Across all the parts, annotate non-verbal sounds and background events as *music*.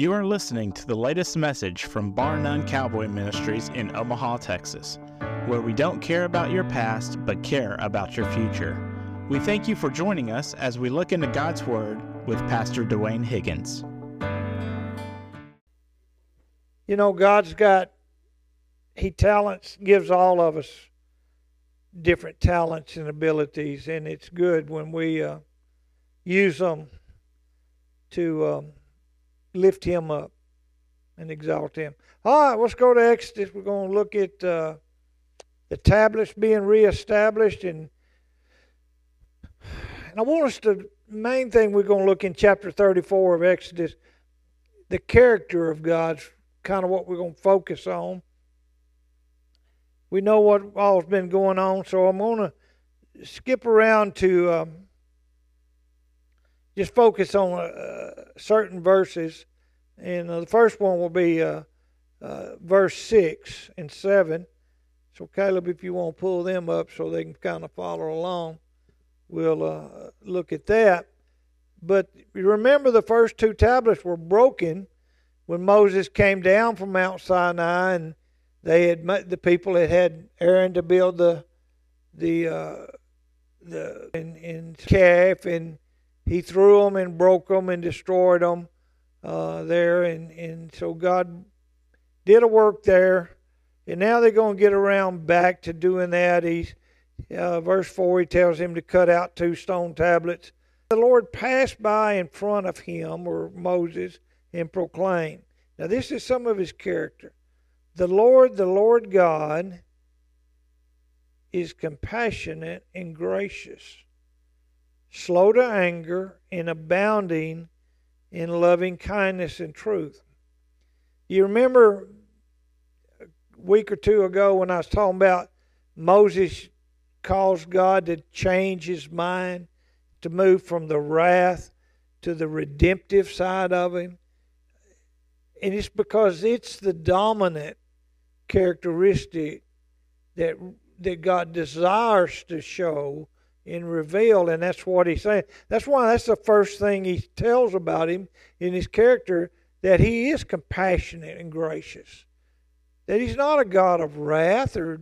You are listening to the latest message from Bar None Cowboy Ministries in Omaha, Texas, where we don't care about your past, but care about your future. We thank you for joining us as we look into God's Word with Pastor Dwayne Higgins. You know, God's got, He talents, gives all of us different talents and abilities, and it's good when we uh, use them to um, lift him up and exalt him. All right, let's go to Exodus. We're going to look at uh, the tablets being reestablished, and and I want us to main thing we're going to look in chapter 34 of Exodus, the character of God's kind of what we're going to focus on. We know what all's been going on, so I'm going to skip around to. Um, just focus on uh, certain verses. And uh, the first one will be uh, uh, verse 6 and 7. So, Caleb, if you want to pull them up so they can kind of follow along, we'll uh, look at that. But remember, the first two tablets were broken when Moses came down from Mount Sinai, and they had the people had had Aaron to build the the uh, the in, in calf and he threw them and broke them and destroyed them uh, there. And, and so God did a work there. And now they're going to get around back to doing that. He's, uh, verse 4, he tells him to cut out two stone tablets. The Lord passed by in front of him, or Moses, and proclaimed. Now, this is some of his character. The Lord, the Lord God, is compassionate and gracious slow to anger, and abounding in loving kindness and truth. You remember a week or two ago when I was talking about Moses caused God to change his mind, to move from the wrath to the redemptive side of him. And it's because it's the dominant characteristic that that God desires to show and revealed, and that's what he's saying. That's why that's the first thing he tells about him in his character that he is compassionate and gracious. That he's not a God of wrath or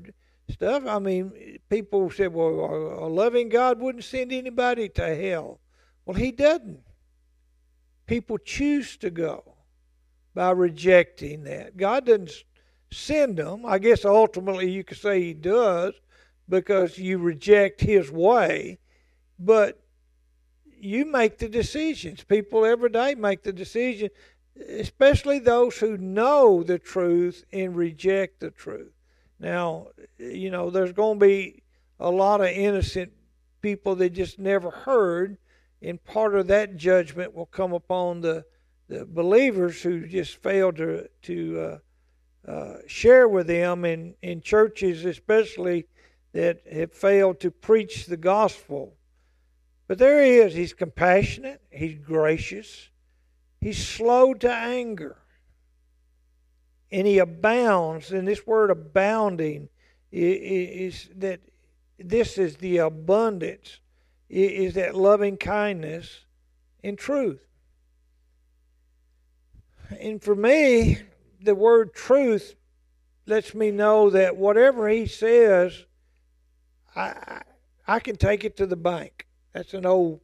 stuff. I mean, people said, well, a loving God wouldn't send anybody to hell. Well, he doesn't. People choose to go by rejecting that. God doesn't send them. I guess ultimately you could say he does, because you reject his way, but you make the decisions. People every day make the decision, especially those who know the truth and reject the truth. Now, you know, there's going to be a lot of innocent people that just never heard, and part of that judgment will come upon the, the believers who just failed to to uh, uh, share with them in in churches, especially that have failed to preach the gospel. But there he is. He's compassionate, he's gracious, he's slow to anger, and he abounds. And this word abounding is that this is the abundance, is that loving kindness and truth. And for me, the word truth lets me know that whatever he says I, I can take it to the bank. That's an old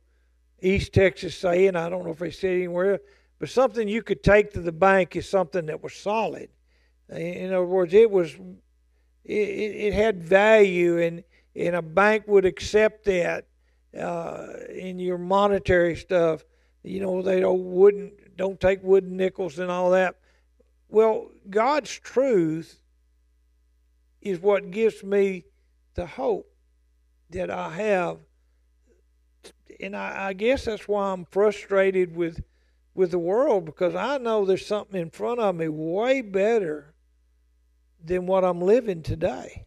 East Texas saying. I don't know if they say it anywhere, but something you could take to the bank is something that was solid. In other words, it was it, it had value, and and a bank would accept that uh, in your monetary stuff. You know, they don't wouldn't don't take wooden nickels and all that. Well, God's truth is what gives me the hope that I have. And I, I guess that's why I'm frustrated with with the world because I know there's something in front of me way better than what I'm living today.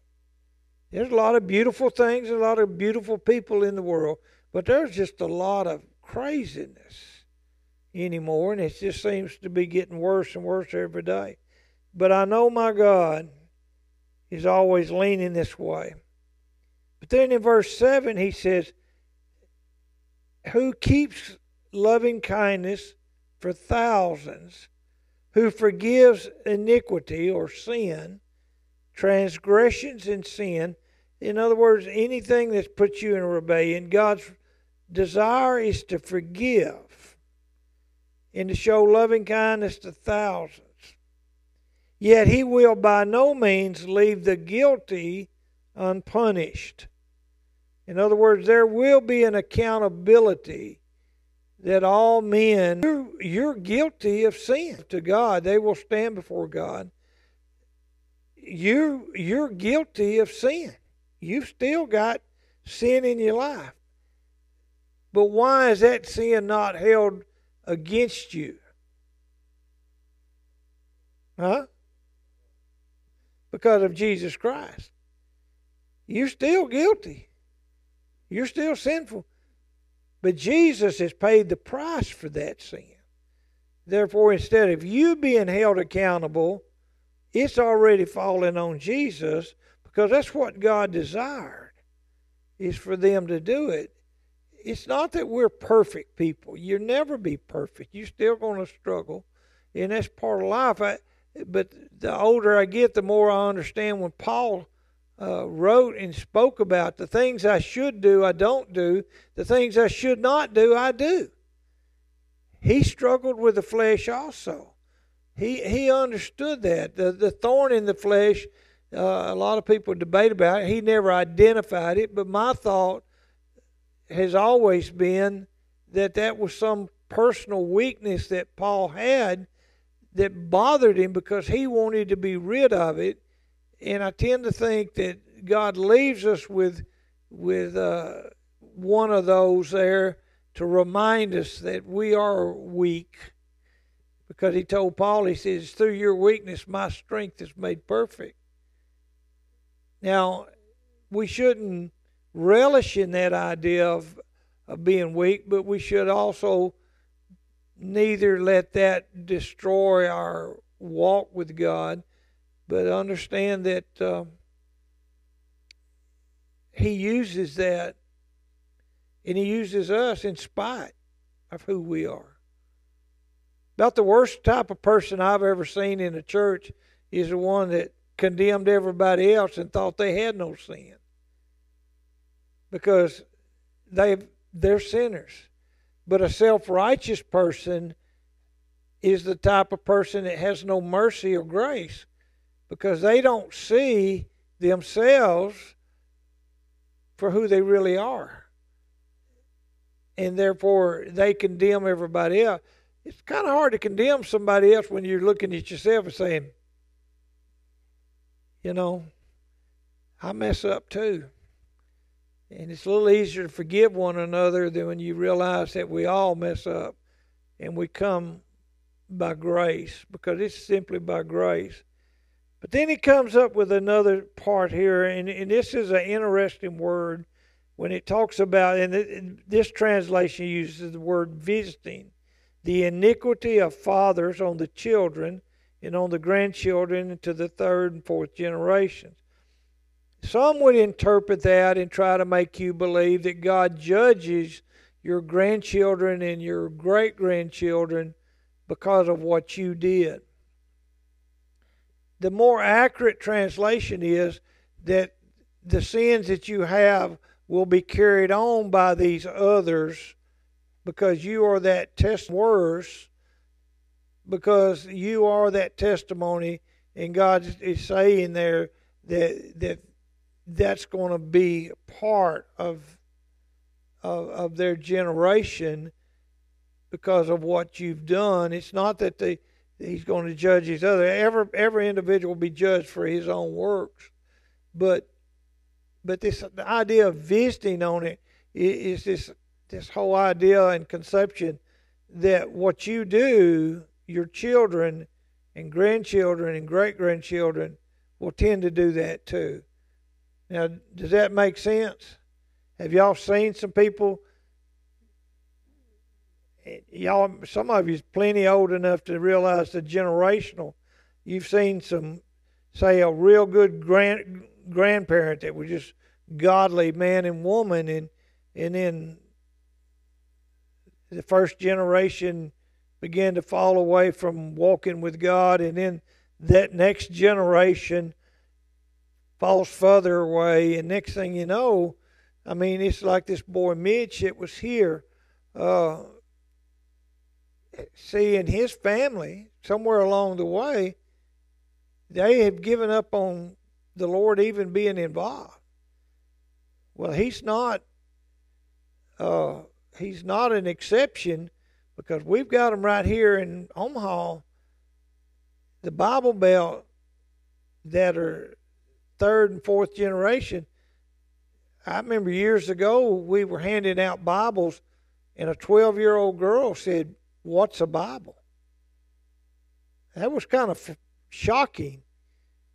There's a lot of beautiful things, a lot of beautiful people in the world, but there's just a lot of craziness anymore, and it just seems to be getting worse and worse every day. But I know my God is always leaning this way. But then in verse 7, he says, Who keeps loving kindness for thousands, who forgives iniquity or sin, transgressions and sin. In other words, anything that puts you in rebellion, God's desire is to forgive and to show loving kindness to thousands. Yet he will by no means leave the guilty unpunished. In other words, there will be an accountability that all men, you're, guilty of sin to God. They will stand before God. You, you're guilty of sin. You've still got sin in your life. But why is that sin not held against you? Huh? Because of Jesus Christ. You're still guilty. You're still sinful. But Jesus has paid the price for that sin. Therefore, instead of you being held accountable, it's already fallen on Jesus because that's what God desired, is for them to do it. It's not that we're perfect people. You'll never be perfect. You're still going to struggle, and that's part of life. I, but the older I get, the more I understand when Paul uh, wrote and spoke about the things I should do, I don't do. The things I should not do, I do. He struggled with the flesh also. He he understood that the the thorn in the flesh. Uh, a lot of people debate about it. He never identified it, but my thought has always been that that was some personal weakness that Paul had that bothered him because he wanted to be rid of it and I tend to think that God leaves us with with uh, one of those there to remind us that we are weak. Because he told Paul, he says, through your weakness, my strength is made perfect. Now, we shouldn't relish in that idea of, of being weak, but we should also neither let that destroy our walk with God but understand that uh, He uses that and He uses us in spite of who we are. About the worst type of person I've ever seen in a church is the one that condemned everybody else and thought they had no sin because they they're sinners. But a self-righteous person is the type of person that has no mercy or grace because they don't see themselves for who they really are. And therefore, they condemn everybody else. It's kind of hard to condemn somebody else when you're looking at yourself and saying, you know, I mess up too. And it's a little easier to forgive one another than when you realize that we all mess up and we come by grace because it's simply by grace. But then he comes up with another part here, and, and this is an interesting word when it talks about, and this translation uses the word visiting, the iniquity of fathers on the children and on the grandchildren to the third and fourth generations. Some would interpret that and try to make you believe that God judges your grandchildren and your great grandchildren because of what you did the more accurate translation is that the sins that you have will be carried on by these others because you are that test worse because you are that testimony and God is saying there that that that's going to be part of, of of their generation because of what you've done. It's not that they he's going to judge his other. Every every individual will be judged for his own works, but but this the idea of visiting on it is this this whole idea and conception that what you do, your children and grandchildren and great grandchildren will tend to do that too. Now, does that make sense? Have y'all seen some people y'all, some of you's plenty old enough to realize the generational. You've seen some, say, a real good grand grandparent that was just godly man and woman, and and then the first generation began to fall away from walking with God, and then that next generation falls further away, and next thing you know, I mean, it's like this boy Mitch that was here. Uh, seeing his family somewhere along the way, they have given up on the Lord even being involved. Well, he's not. Uh, he's not an exception because we've got him right here in Omaha. The Bible Belt that are third and fourth generation. I remember years ago we were handing out Bibles, and a 12 year old girl said, What's a Bible? That was kind of shocking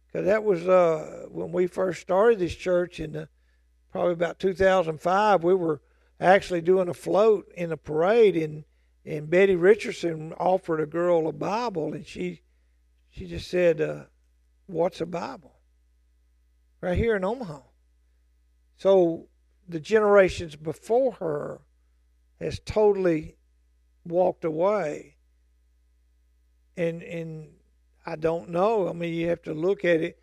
because that was uh, when we first started this church in the, probably about 2005. We were actually doing a float in a parade, and and Betty Richardson offered a girl a Bible, and she she just said, uh, "What's a Bible?" Right here in Omaha. So the generations before her has totally walked away. And and I don't know. I mean, you have to look at it,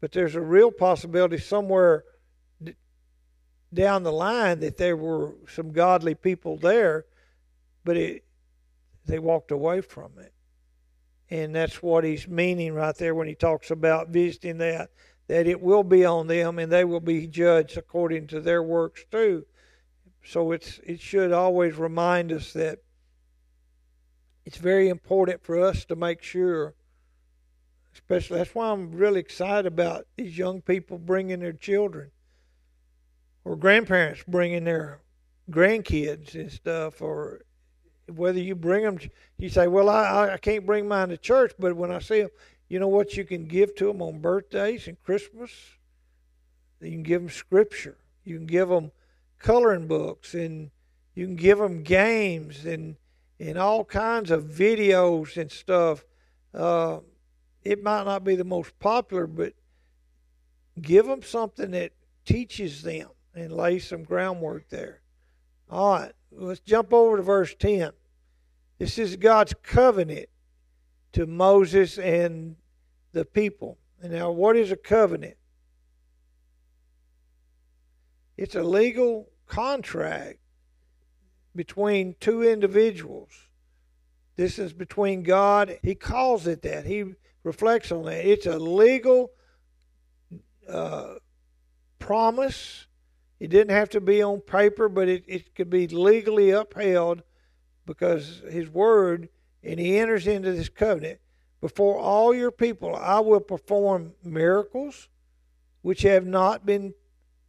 but there's a real possibility somewhere d- down the line that there were some godly people there, but it they walked away from it. And that's what he's meaning right there when he talks about visiting that that it will be on them and they will be judged according to their works too. So it's it should always remind us that it's very important for us to make sure especially that's why I'm really excited about these young people bringing their children or grandparents bringing their grandkids and stuff or whether you bring them you say well I, I can't bring mine to church but when I see them you know what you can give to them on birthdays and Christmas? You can give them scripture. You can give them coloring books and you can give them games and and all kinds of videos and stuff. Uh, it might not be the most popular, but give them something that teaches them and lay some groundwork there. All right, let's jump over to verse 10. This is God's covenant to Moses and the people. And now, what is a covenant? It's a legal contract between two individuals. This is between God. He calls it that. He reflects on that. It's a legal uh, promise. It didn't have to be on paper, but it, it could be legally upheld because His Word, and He enters into this covenant. Before all your people, I will perform miracles which have not been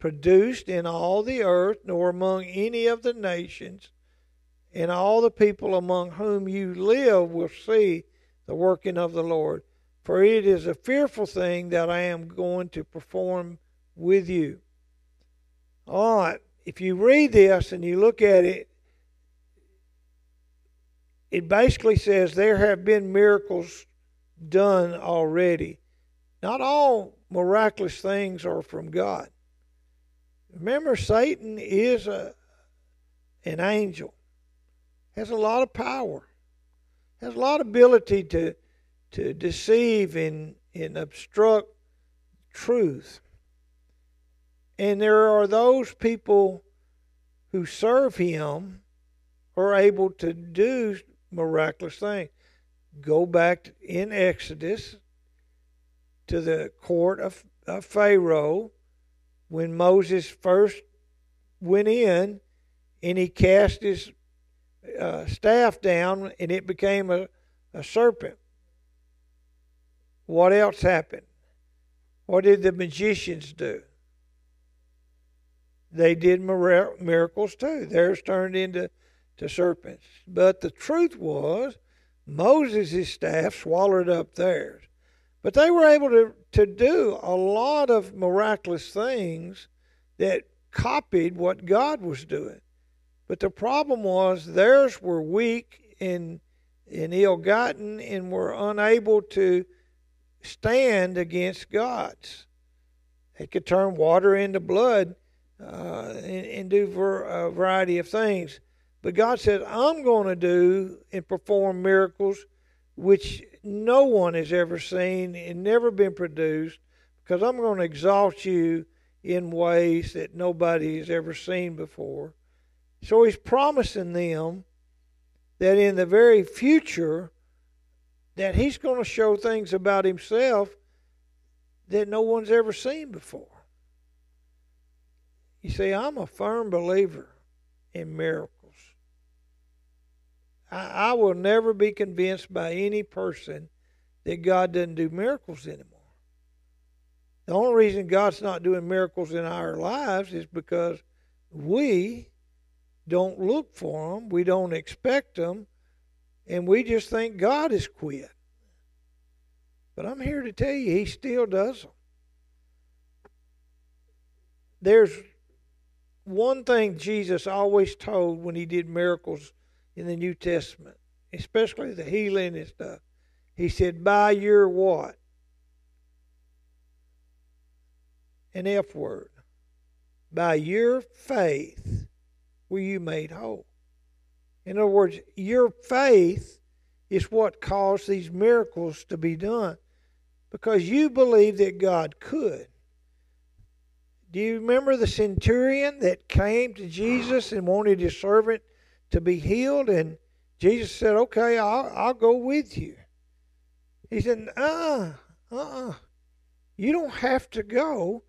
produced in all the earth, nor among any of the nations, and all the people among whom you live will see the working of the Lord. For it is a fearful thing that I am going to perform with you. All right, if you read this and you look at it, it basically says there have been miracles done already. Not all miraculous things are from God. Remember, Satan is a, an angel, has a lot of power, has a lot of ability to, to deceive and, and obstruct truth. And there are those people who serve him are able to do miraculous things. Go back in Exodus to the court of, of Pharaoh when Moses first went in and he cast his uh, staff down and it became a, a serpent. What else happened? What did the magicians do? They did miracles too. Theirs turned into to serpents. But the truth was, Moses' staff swallowed up theirs. But they were able to, to do a lot of miraculous things that copied what God was doing. But the problem was theirs were weak and, and ill gotten and were unable to stand against God's. They could turn water into blood uh, and, and, do a variety of things. But God said, I'm going to do and perform miracles which no one has ever seen and never been produced because I'm going to exalt you in ways that nobody has ever seen before. So he's promising them that in the very future that he's going to show things about himself that no one's ever seen before. You see, I'm a firm believer in miracles. I, I will never be convinced by any person that God doesn't do miracles anymore. The only reason God's not doing miracles in our lives is because we don't look for them, we don't expect them, and we just think God has quit. But I'm here to tell you, He still does them. There's one thing Jesus always told when He did miracles in the New Testament, especially the healing and stuff. He said, By your what? An F word. By your faith were you made whole. In other words, your faith is what caused these miracles to be done because you believe that God could. Do you remember the centurion that came to Jesus and wanted his servant to be healed? And Jesus said, Okay, I'll, I'll go with you. He said, Uh uh uh. You don't have to go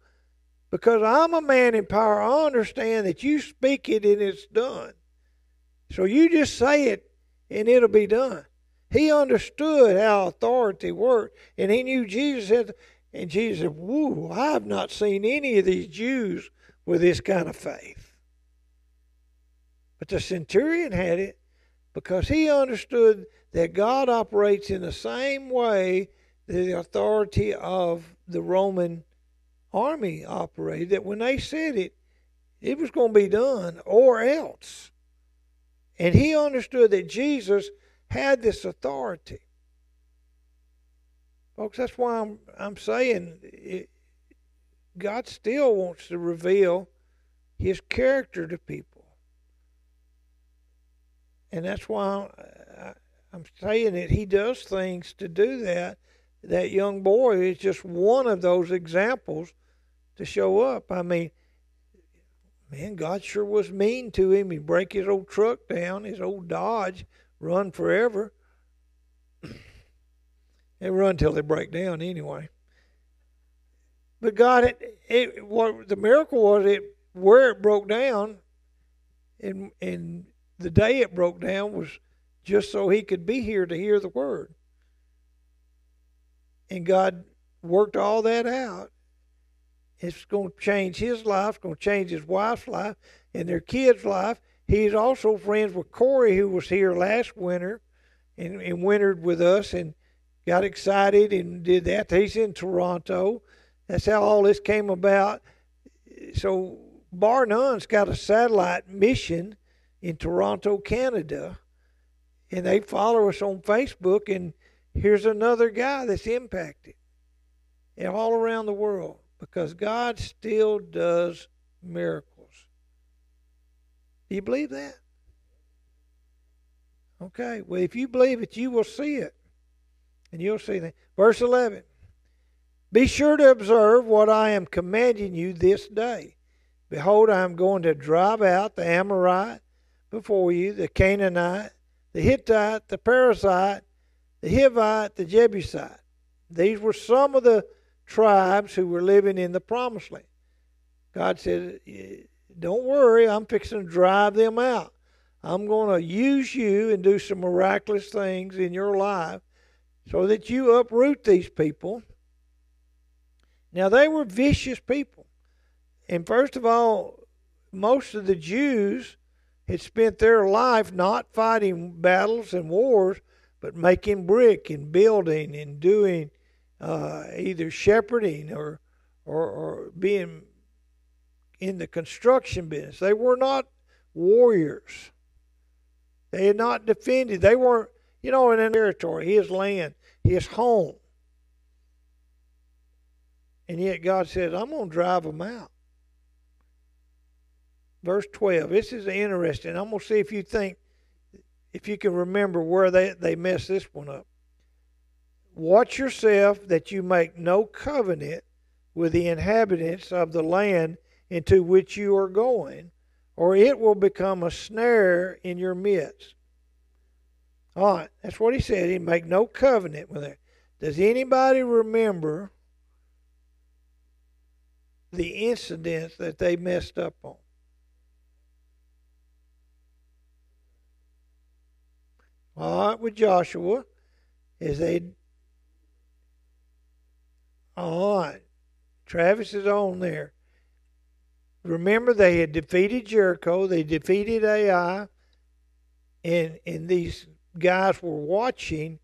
because I'm a man in power. I understand that you speak it and it's done. So you just say it and it'll be done. He understood how authority worked, and he knew Jesus had. And Jesus said, I have not seen any of these Jews with this kind of faith. But the centurion had it because he understood that God operates in the same way that the authority of the Roman army operated, that when they said it, it was going to be done or else. And he understood that Jesus had this authority. Folks, that's why I'm, I'm saying it, God still wants to reveal his character to people. And that's why I'm saying that he does things to do that. That young boy is just one of those examples to show up. I mean, man, God sure was mean to him. He break his old truck down, his old Dodge, run forever. *clears throat* They run till they break down anyway. But God, it, it what the miracle was it where it broke down, and and the day it broke down was just so he could be here to hear the word. And God worked all that out. It's going to change his life, it's going to change his wife's life, and their kids' life. He's also friends with Corey, who was here last winter and, and wintered with us, and got excited and did that. He's in Toronto. That's how all this came about. So Bar None's got a satellite mission in Toronto, Canada, and they follow us on Facebook. And here's another guy that's impacted and all around the world because God still does miracles. Do you believe that? Okay. Well, if you believe it, you will see it. And you'll see that. Verse 11 Be sure to observe what I am commanding you this day. Behold, I am going to drive out the Amorite before you, the Canaanite, the Hittite, the Perizzite, the Hivite, the Jebusite. These were some of the tribes who were living in the promised land. God said, Don't worry, I'm fixing to drive them out. I'm going to use you and do some miraculous things in your life so that you uproot these people. Now, they were vicious people. And first of all, most of the Jews had spent their life not fighting battles and wars, but making brick and building and doing uh, either shepherding or, or, or being in the construction business. They were not warriors. They had not defended. They weren't you know, in an territory, his land, his home. And yet God says, I'm going to drive them out. Verse 12. This is interesting. I'm going to see if you think, if you can remember where they, they messed this one up. Watch yourself that you make no covenant with the inhabitants of the land into which you are going, or it will become a snare in your midst. All right, that's what he said. He make no covenant with them. Does anybody remember the incidents that they messed up on? All right, with Joshua, is they. All right, Travis is on there. Remember, they had defeated Jericho, they defeated Ai, and and these guys were watching,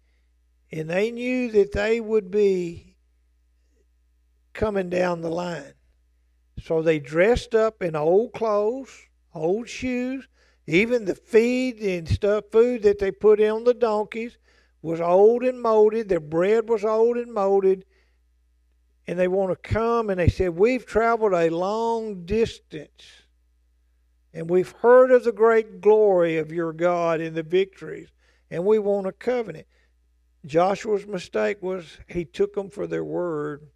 and they knew that they would be coming down the line. So they dressed up in old clothes, old shoes, even the feed and stuff, food that they put on the donkeys was old and molded. Their bread was old and molded. And they want to come and they said, We've traveled a long distance and we've heard of the great glory of your God and the victories, and we want a covenant. Joshua's mistake was he took them for their word,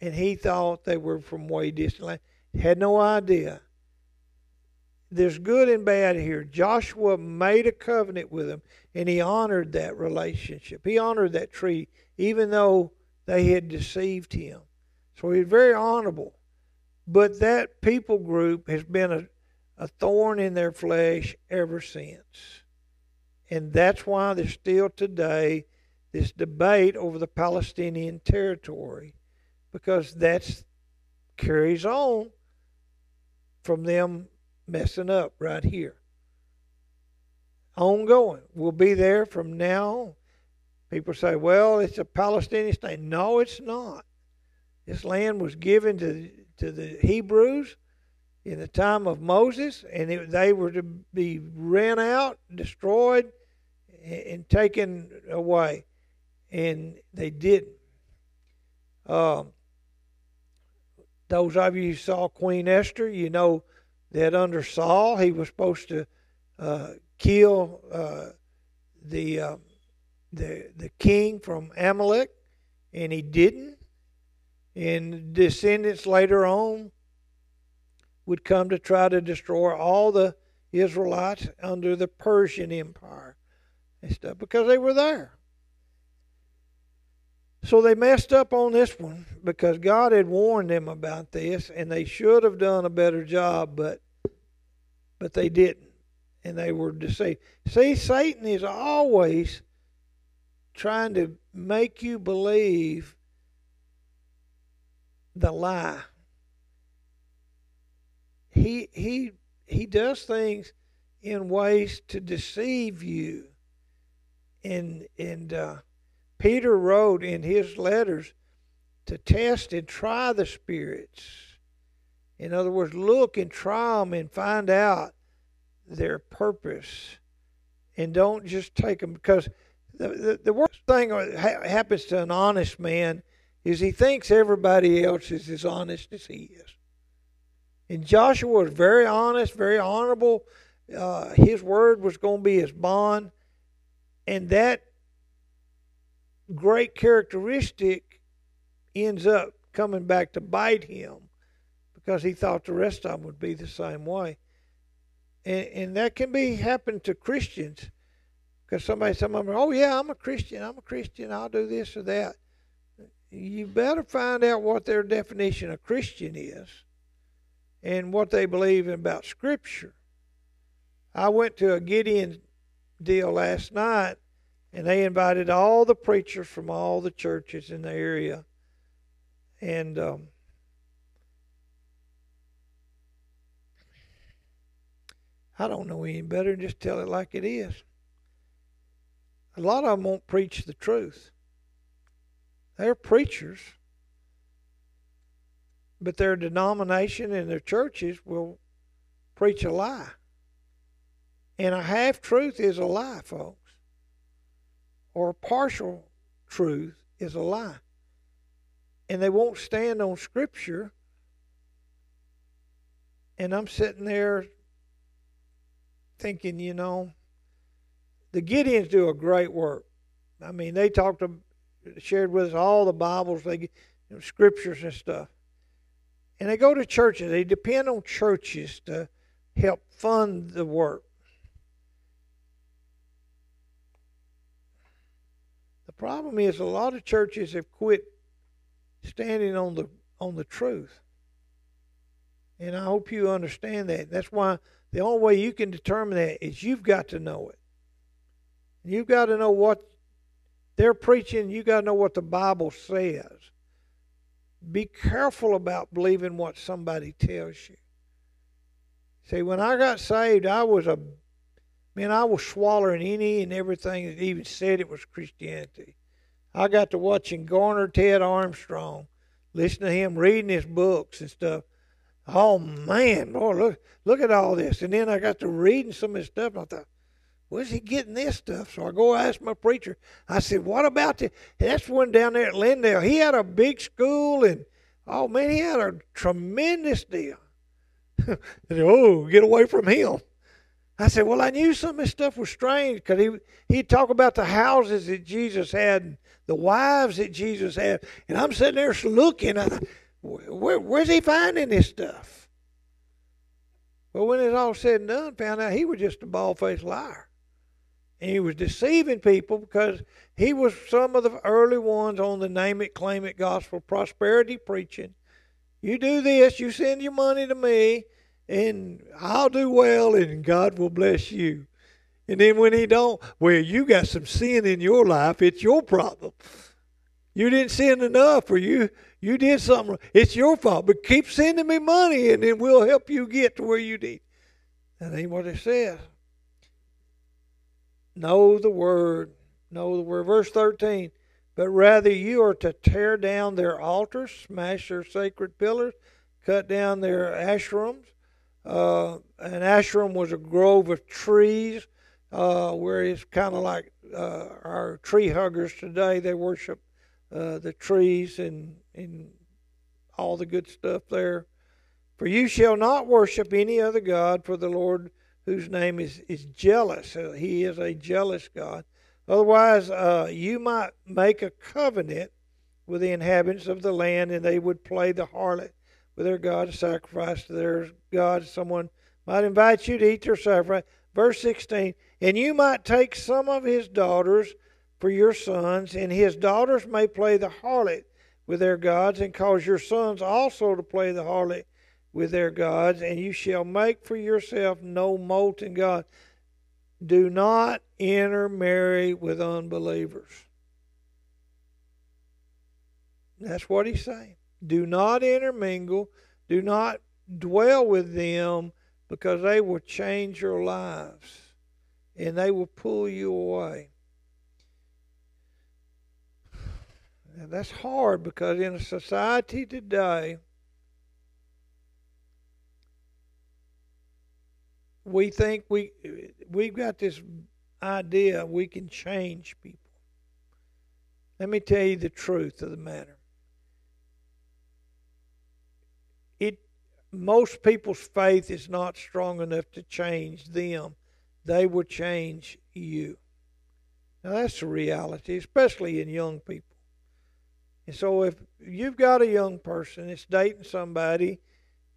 and he thought they were from way distant. Land. Had no idea there's good and bad here. Joshua made a covenant with them, and he honored that relationship. He honored that tree, even though they had deceived him. So he's very honorable. But that people group has been a, a thorn in their flesh ever since. And that's why there's still today this debate over the Palestinian territory, because that carries on from them messing up right here. Ongoing. We'll be there from now. People say, well, it's a Palestinian state. No, it's not. This land was given to, to the Hebrews in the time of Moses, and it, they were to be ran out, destroyed, and, and taken away. And they didn't. Um, those of you who saw Queen Esther, you know that under Saul he was supposed to uh, kill uh, the uh, the the king from Amalek, and he didn't. And descendants later on would come to try to destroy all the Israelites under the Persian Empire and stuff because they were there. So they messed up on this one because God had warned them about this and they should have done a better job, but but they didn't. And they were deceived. See, Satan is always trying to make you believe the lie. He he he does things in ways to deceive you. And and uh, Peter wrote in his letters to test and try the spirits. In other words, look and try them and find out their purpose. And don't just take them because the, the, the worst thing that happens to an honest man is he thinks everybody else is as honest as he is. And Joshua was very honest, very honorable. Uh, his word was going to be his bond. And that great characteristic ends up coming back to bite him because he thought the rest of them would be the same way. And, and that can be happen to Christians because somebody, some of them, oh yeah, I'm a Christian, I'm a Christian, I'll do this or that. You better find out what their definition of Christian is and what they believe about Scripture. I went to a Gideon deal last night and they invited all the preachers from all the churches in the area. And um, I don't know any better than just tell it like it is. A lot of them won't preach the truth. They're preachers, but their denomination and their churches will preach a lie. And a half truth is a lie, folks or partial truth is a lie. And they won't stand on Scripture And I'm sitting there thinking, you know, the Gideons do a great work. I mean, they talked to, shared with us all the Bibles, they you know, scriptures and stuff. And they go to churches. They depend on churches to help fund the work. Problem is a lot of churches have quit standing on the on the truth. And I hope you understand that. That's why the only way you can determine that is you've got to know it. You've got to know what they're preaching. You've got to know what the Bible says. Be careful about believing what somebody tells you. See, when I got saved, I was a man, I was swallowing any and everything that even said it was Christianity. I got to watching Garner Ted Armstrong, listen to him reading his books and stuff. Oh man, boy, look look at all this. And then I got to reading some of his stuff and I thought, where's he getting this stuff? So I go ask my preacher. I said, what about the that's one down there at Lindale. He had a big school and oh man, he had a tremendous deal. *laughs* said, oh, get away from him. I said, well, I knew some of this stuff was strange because he he'd talk about the houses that Jesus had, and the wives that Jesus had, and I'm sitting there looking. I where, where's he finding this stuff? Well, when it's all said and done, found out he was just a bald-faced liar, and he was deceiving people because he was some of the early ones on the name it, claim it gospel prosperity preaching you do this, you send your money to me, and I'll do well, and God will bless you. And then when He don't, well, you got some sin in your life. It's your problem. You didn't sin enough, or you you did something. It's your fault. But keep sending me money, and then we'll help you get to where you need. That ain't what it says. Know the word. Know the word. Verse thirteen but rather you are to tear down their altars, smash their sacred pillars, cut down their ashrams. Uh, an ashram was a grove of trees uh, where it's kind of like uh, our tree huggers today. They worship uh, the trees and, and all the good stuff there. For you shall not worship any other God, for the Lord whose name is, is jealous. Uh, he is a jealous God. Otherwise, uh, you might make a covenant with the inhabitants of the land, and they would play the harlot with their God, sacrifice to their God. Someone might invite you to eat their sacrifice. Verse 16, and you might take some of his daughters for your sons, and his daughters may play the harlot with their gods, and cause your sons also to play the harlot with their gods, and you shall make for yourself no molten god. Do not intermarry with unbelievers. That's what he's saying. Do not intermingle. Do not dwell with them because they will change your lives and they will pull you away. And that's hard because in a society today, we think we we've got this idea we can change people. Let me tell you the truth of the matter. It most people's faith is not strong enough to change them. They will change you. Now that's the reality, especially in young people. And so if you've got a young person that's dating somebody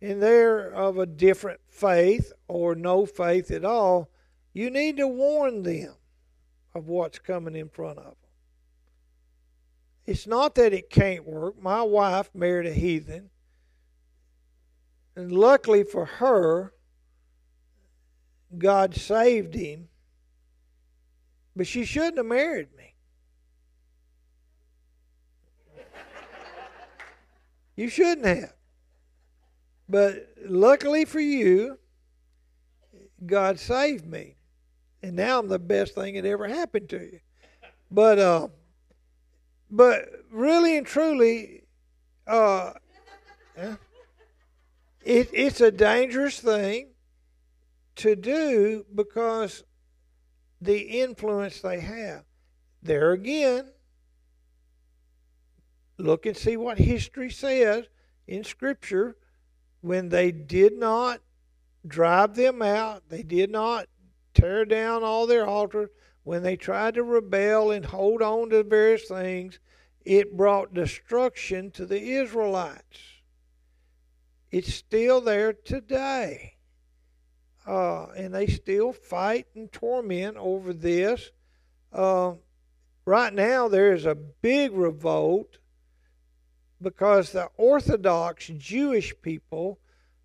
and they're of a different faith or no faith at all, you need to warn them of what's coming in front of them. It's not that it can't work. My wife married a heathen, and luckily for her, God saved him, but she shouldn't have married me. You shouldn't have. But luckily for you, God saved me. And now I'm the best thing that ever happened to you. But uh, but really and truly, uh, it, it's a dangerous thing to do because the influence they have. There again, look and see what history says in Scripture when they did not drive them out. They did not tear down all their altars. When they tried to rebel and hold on to various things, it brought destruction to the Israelites. It's still there today. Uh, and they still fight and torment over this. Uh, right now, there is a big revolt because the Orthodox Jewish people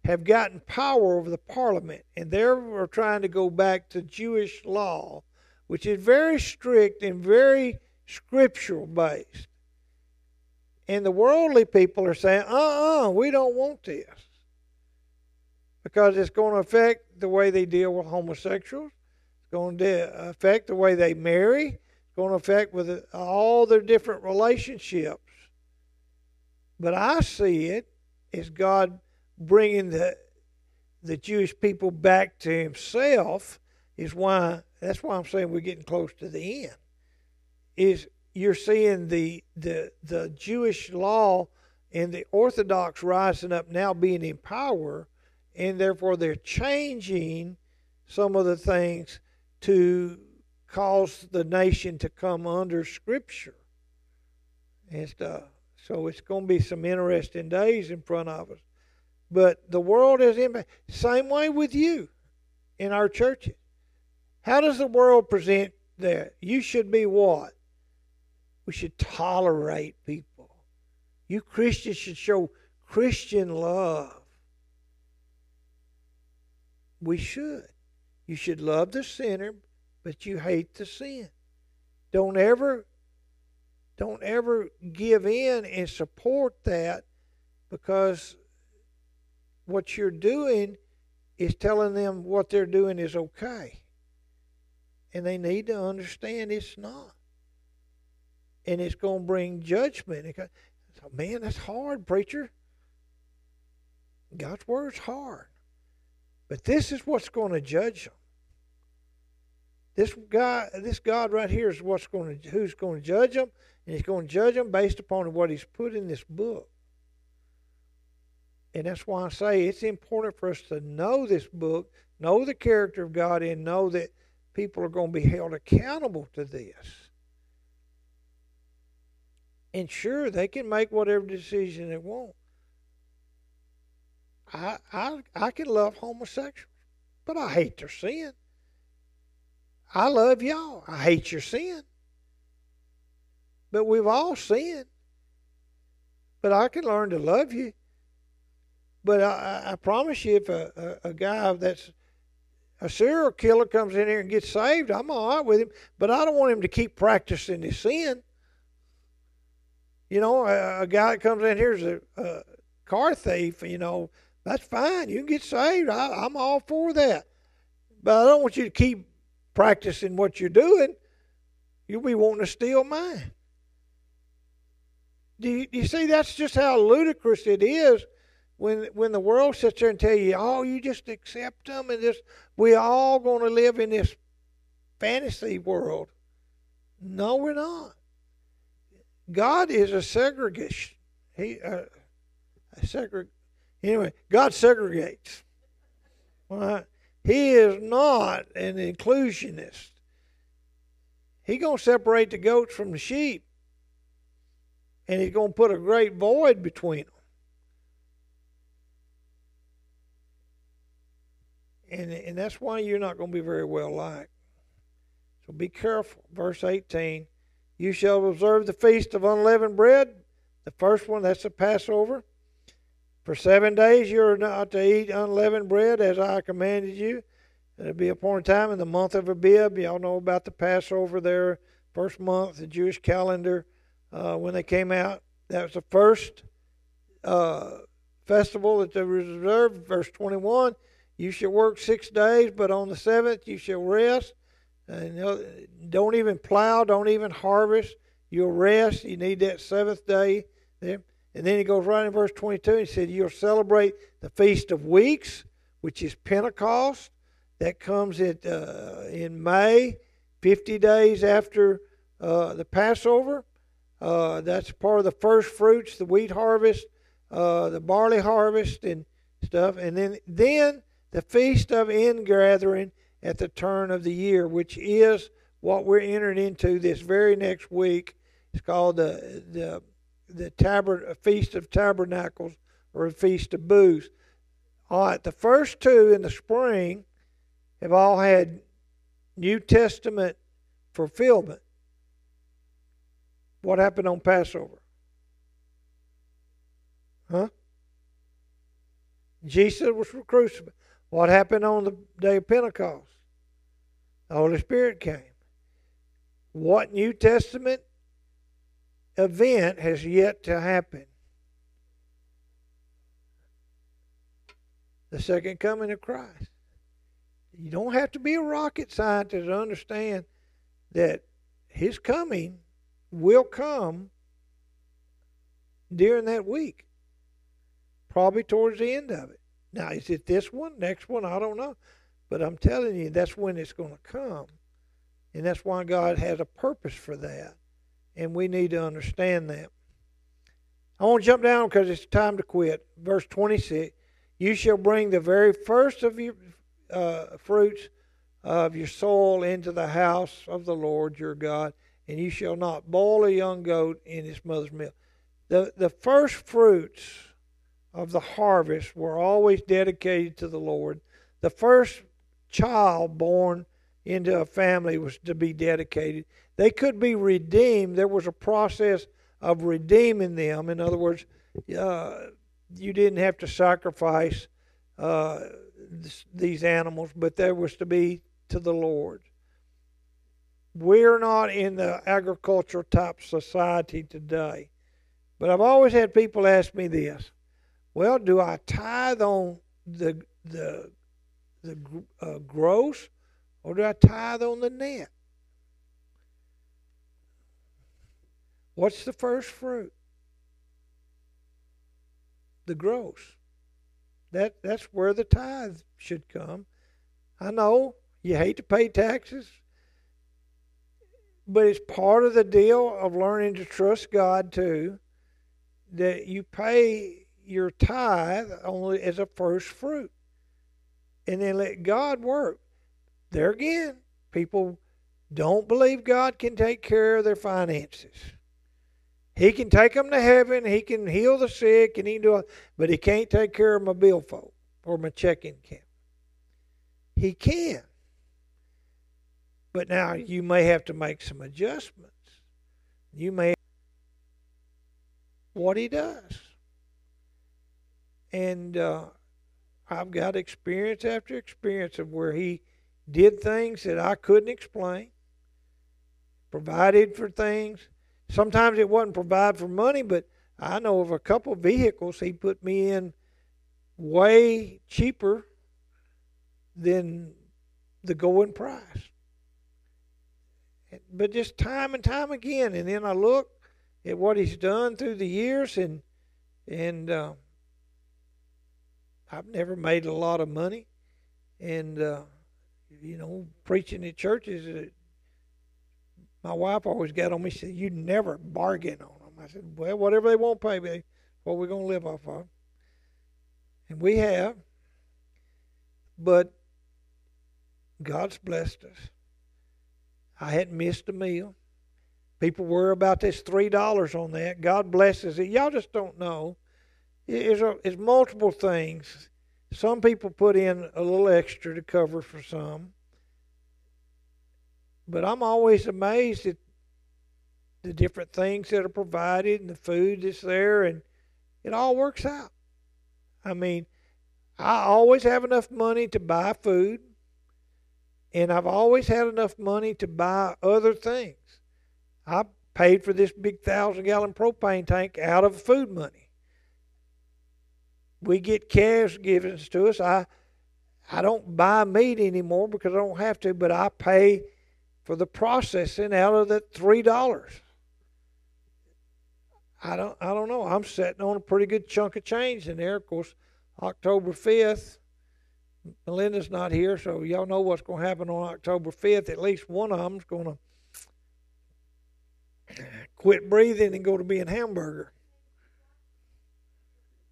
have gotten power over the parliament, and they're trying to go back to Jewish law, which is very strict and very scriptural based. And the worldly people are saying, uh uh we don't want this. Because it's going to affect the way they deal with homosexuals, it's going to affect the way they marry, it's going to affect with all their different relationships. But I see it as God bringing the the Jewish people back to Himself. Is why that's why I'm saying we're getting close to the end. Is you're seeing the the the Jewish law and the Orthodox rising up now being in power, and therefore they're changing some of the things to cause the nation to come under Scripture and stuff. So it's going to be some interesting days in front of us. But the world is in same way with you in our churches. How does the world present that? You should be what? We should tolerate people. You Christians should show Christian love. We should. You should love the sinner, but you hate the sin. Don't ever don't ever give in and support that because what you're doing is telling them what they're doing is okay. And they need to understand it's not. And it's going to bring judgment. So, man, that's hard, preacher. God's word's hard. But this is what's going to judge them. This guy, this God right here is what's going to, who's going to judge them, and He's going to judge them based upon what He's put in this book. And that's why I say it's important for us to know this book, know the character of God, and know that people are going to be held accountable to this. And sure, they can make whatever decision they want. I, I, I can love homosexuals, but I hate their sin. I love y'all. I hate your sin. But we've all sinned. But I can learn to love you but I, I promise you, if a, a, a guy that's a serial killer comes in here and gets saved, I'm all right with him. But I don't want him to keep practicing his sin. You know, a, a guy that comes in here is a, a, car thief, you know, that's fine. You can get saved. I, I'm all for that. But I don't want you to keep practicing what you're doing. You'll be wanting to steal mine. Do you, you see that's just how ludicrous it is when when the world sits there and tell you, oh, you just accept them and just we all going to live in this fantasy world. No, we're not. God is a segregation. He uh, a segreg. Anyway, God segregates. Right. He is not an inclusionist. He gonna separate the goats from the sheep, and he's gonna put a great void between them. and, and that's why you're not going to be very well liked. So be careful. Verse 18 You shall observe the feast of unleavened bread. The first one, that's the Passover. For seven days you are not to eat unleavened bread as I commanded you. It'll be upon a time in the month of Abib. Y'all know about the Passover there, first month, the Jewish calendar, uh, when they came out. That was the first uh, festival that they reserved. Verse 21 you shall work six days, but on the seventh you shall rest. And don't even plow, don't even harvest. You'll rest. You need that seventh day. And then he goes right in verse 22 he said, You'll celebrate the Feast of Weeks, which is Pentecost. That comes at, uh, in May, 50 days after uh, the Passover. Uh, that's part of the first fruits, the wheat harvest, uh, the barley harvest, and stuff. And then, then the feast of ingathering at the turn of the year, which is what we're entering into this very next week. It's called the the the taber- feast of tabernacles or feast of booths. All right, the first two in the spring have all had New Testament fulfillment. What happened on Passover? Huh? Jesus was crucified. What happened on the day of Pentecost? The Holy Spirit came. What New Testament event has yet to happen? The second coming of Christ. You don't have to be a rocket scientist to understand that his coming will come during that week, probably towards the end of it. Now, is it this one, next one? I don't know. But I'm telling you, that's when it's going to come. And that's why God has a purpose for that. And we need to understand that. I want to jump down because it's time to quit. Verse 26 You shall bring the very first of your uh, fruits of your soil into the house of the Lord your God, and you shall not boil a young goat in its mother's milk. The, the first fruits of the harvest were always dedicated to the Lord. The first child born into a family was to be dedicated. They could be redeemed. There was a process of redeeming them. In other words, uh, you didn't have to sacrifice uh, these animals, but there was to be to the Lord. We're not in the agricultural type society today. But I've always had people ask me this well, do I tithe on the, the, the uh, gross or do I tithe on the net? What's the first fruit? The gross. That that's where the tithe should come. I know you hate to pay taxes, but it's part of the deal of learning to trust God too. That you pay your tithe only as a first fruit, and then let God work. There again, people don't believe God can take care of their finances. He can take them to heaven. He can heal the sick, and he can do but he can't take care of my billfold or my checking account. He can. But now you may have to make some adjustments. You may what he does. And uh, I've got experience after experience of where he did things that I couldn't explain, provided for things. Sometimes it wasn't provide for money, but I know of a couple vehicles he put me in way cheaper than the going price. But just time and time again, and then I look at what he's done through the years, and and uh, I've never made a lot of money, and uh, you know, preaching at churches. Uh, my wife always got on me. She said, "You never bargain on them." I said, "Well, whatever they won't pay me, what we're to live off of." And we have, but God's blessed us. I hadn't missed a meal. People worry about this three dollars on that. God blesses it. Y'all just don't know. It's, a, multiple things. Some people put in a little extra to cover for some. But I'm always amazed at the different things that are provided and the food that's there, and it all works out. I mean, I always have enough money to buy food, and I've always had enough money to buy other things. I paid for this big thousand gallon propane tank out of food money we get cash given to us. I I don't buy meat anymore because I don't have to, but I pay for the processing out of that three dollars. I don't I don't know. I'm sitting on a pretty good chunk of change in there. Of course, October fifth. Melinda's not here, so y'all know what's going to happen on October 5th. At least one of them's going to quit breathing and go to being hamburger.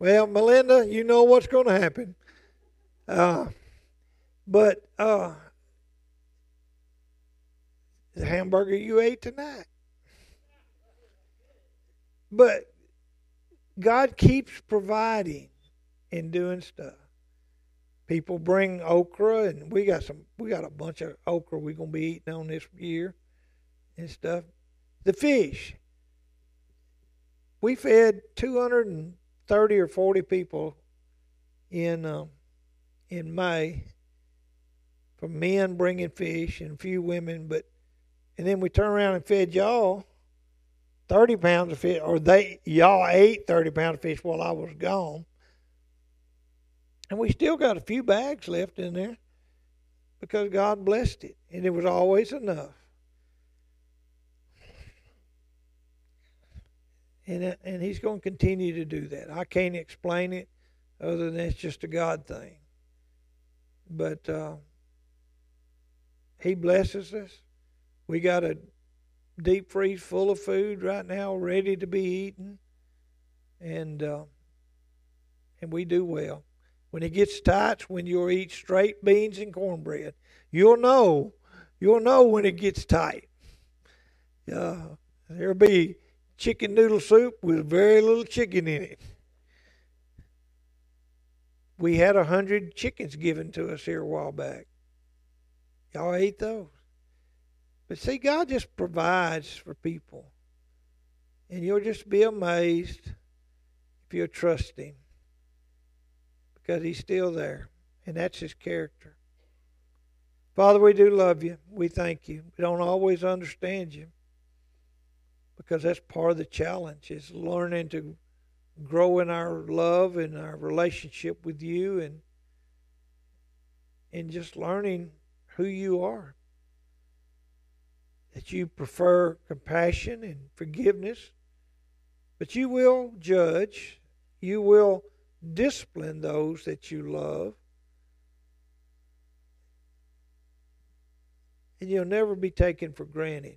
Well, Melinda, you know what's going to happen. Uh, But uh, the hamburger you ate tonight. But God keeps providing and doing stuff. People bring okra, and we got some. We got a bunch of okra we're gonna be eating on this year, and stuff. The fish. We fed 230 or 40 people in um, in May. From men bringing fish and a few women, but and then we turn around and fed y'all 30 pounds of fish, or they y'all ate 30 pounds of fish while I was gone. And we still got a few bags left in there because God blessed it, and it was always enough. And, uh, and He's going to continue to do that. I can't explain it other than it's just a God thing. But uh, He blesses us. We got a deep freeze full of food right now, ready to be eaten, and uh, and we do well. When it gets tight, when you eat straight beans and cornbread, you'll know. You'll know when it gets tight. Uh, there'll be chicken noodle soup with very little chicken in it. We had a hundred chickens given to us here a while back. Y'all ate those. But see, God just provides for people. And you'll just be amazed if you'll trust Him. Because He's still there. And that's His character. Father, we do love you. We thank you. We don't always understand you. Because that's part of the challenge is learning to grow in our love and our relationship with you and and just learning who you are that you prefer compassion and forgiveness, but you will judge, you will discipline those that you love, and you'll never be taken for granted.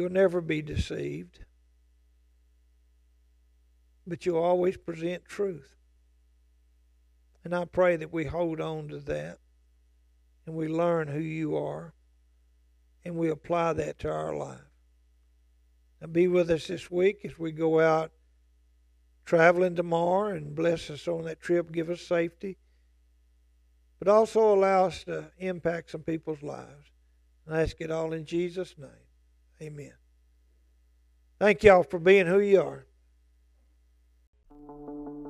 You'll never be deceived, but you'll always present truth. And I pray that we hold on to that and we learn who you are and we apply that to our life. Now be with us this week as we go out traveling tomorrow and bless us on that trip, give us safety, but also allow us to impact some people's lives. And I ask it all in Jesus' name. Amen. Thank y'all for being who you are.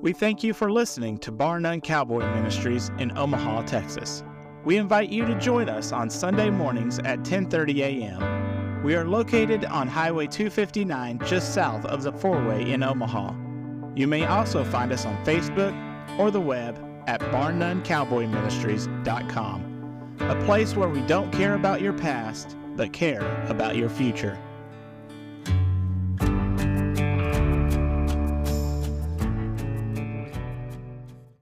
We thank you for listening to Bar None Cowboy Ministries in Omaha, Texas. We invite you to join us on Sunday mornings at 10:30 a.m. We are located on Highway 259 just south of the four-way in Omaha. You may also find us on Facebook or the web at barnonecowboyministries.com, a place where we don't care about your past, but care about your future.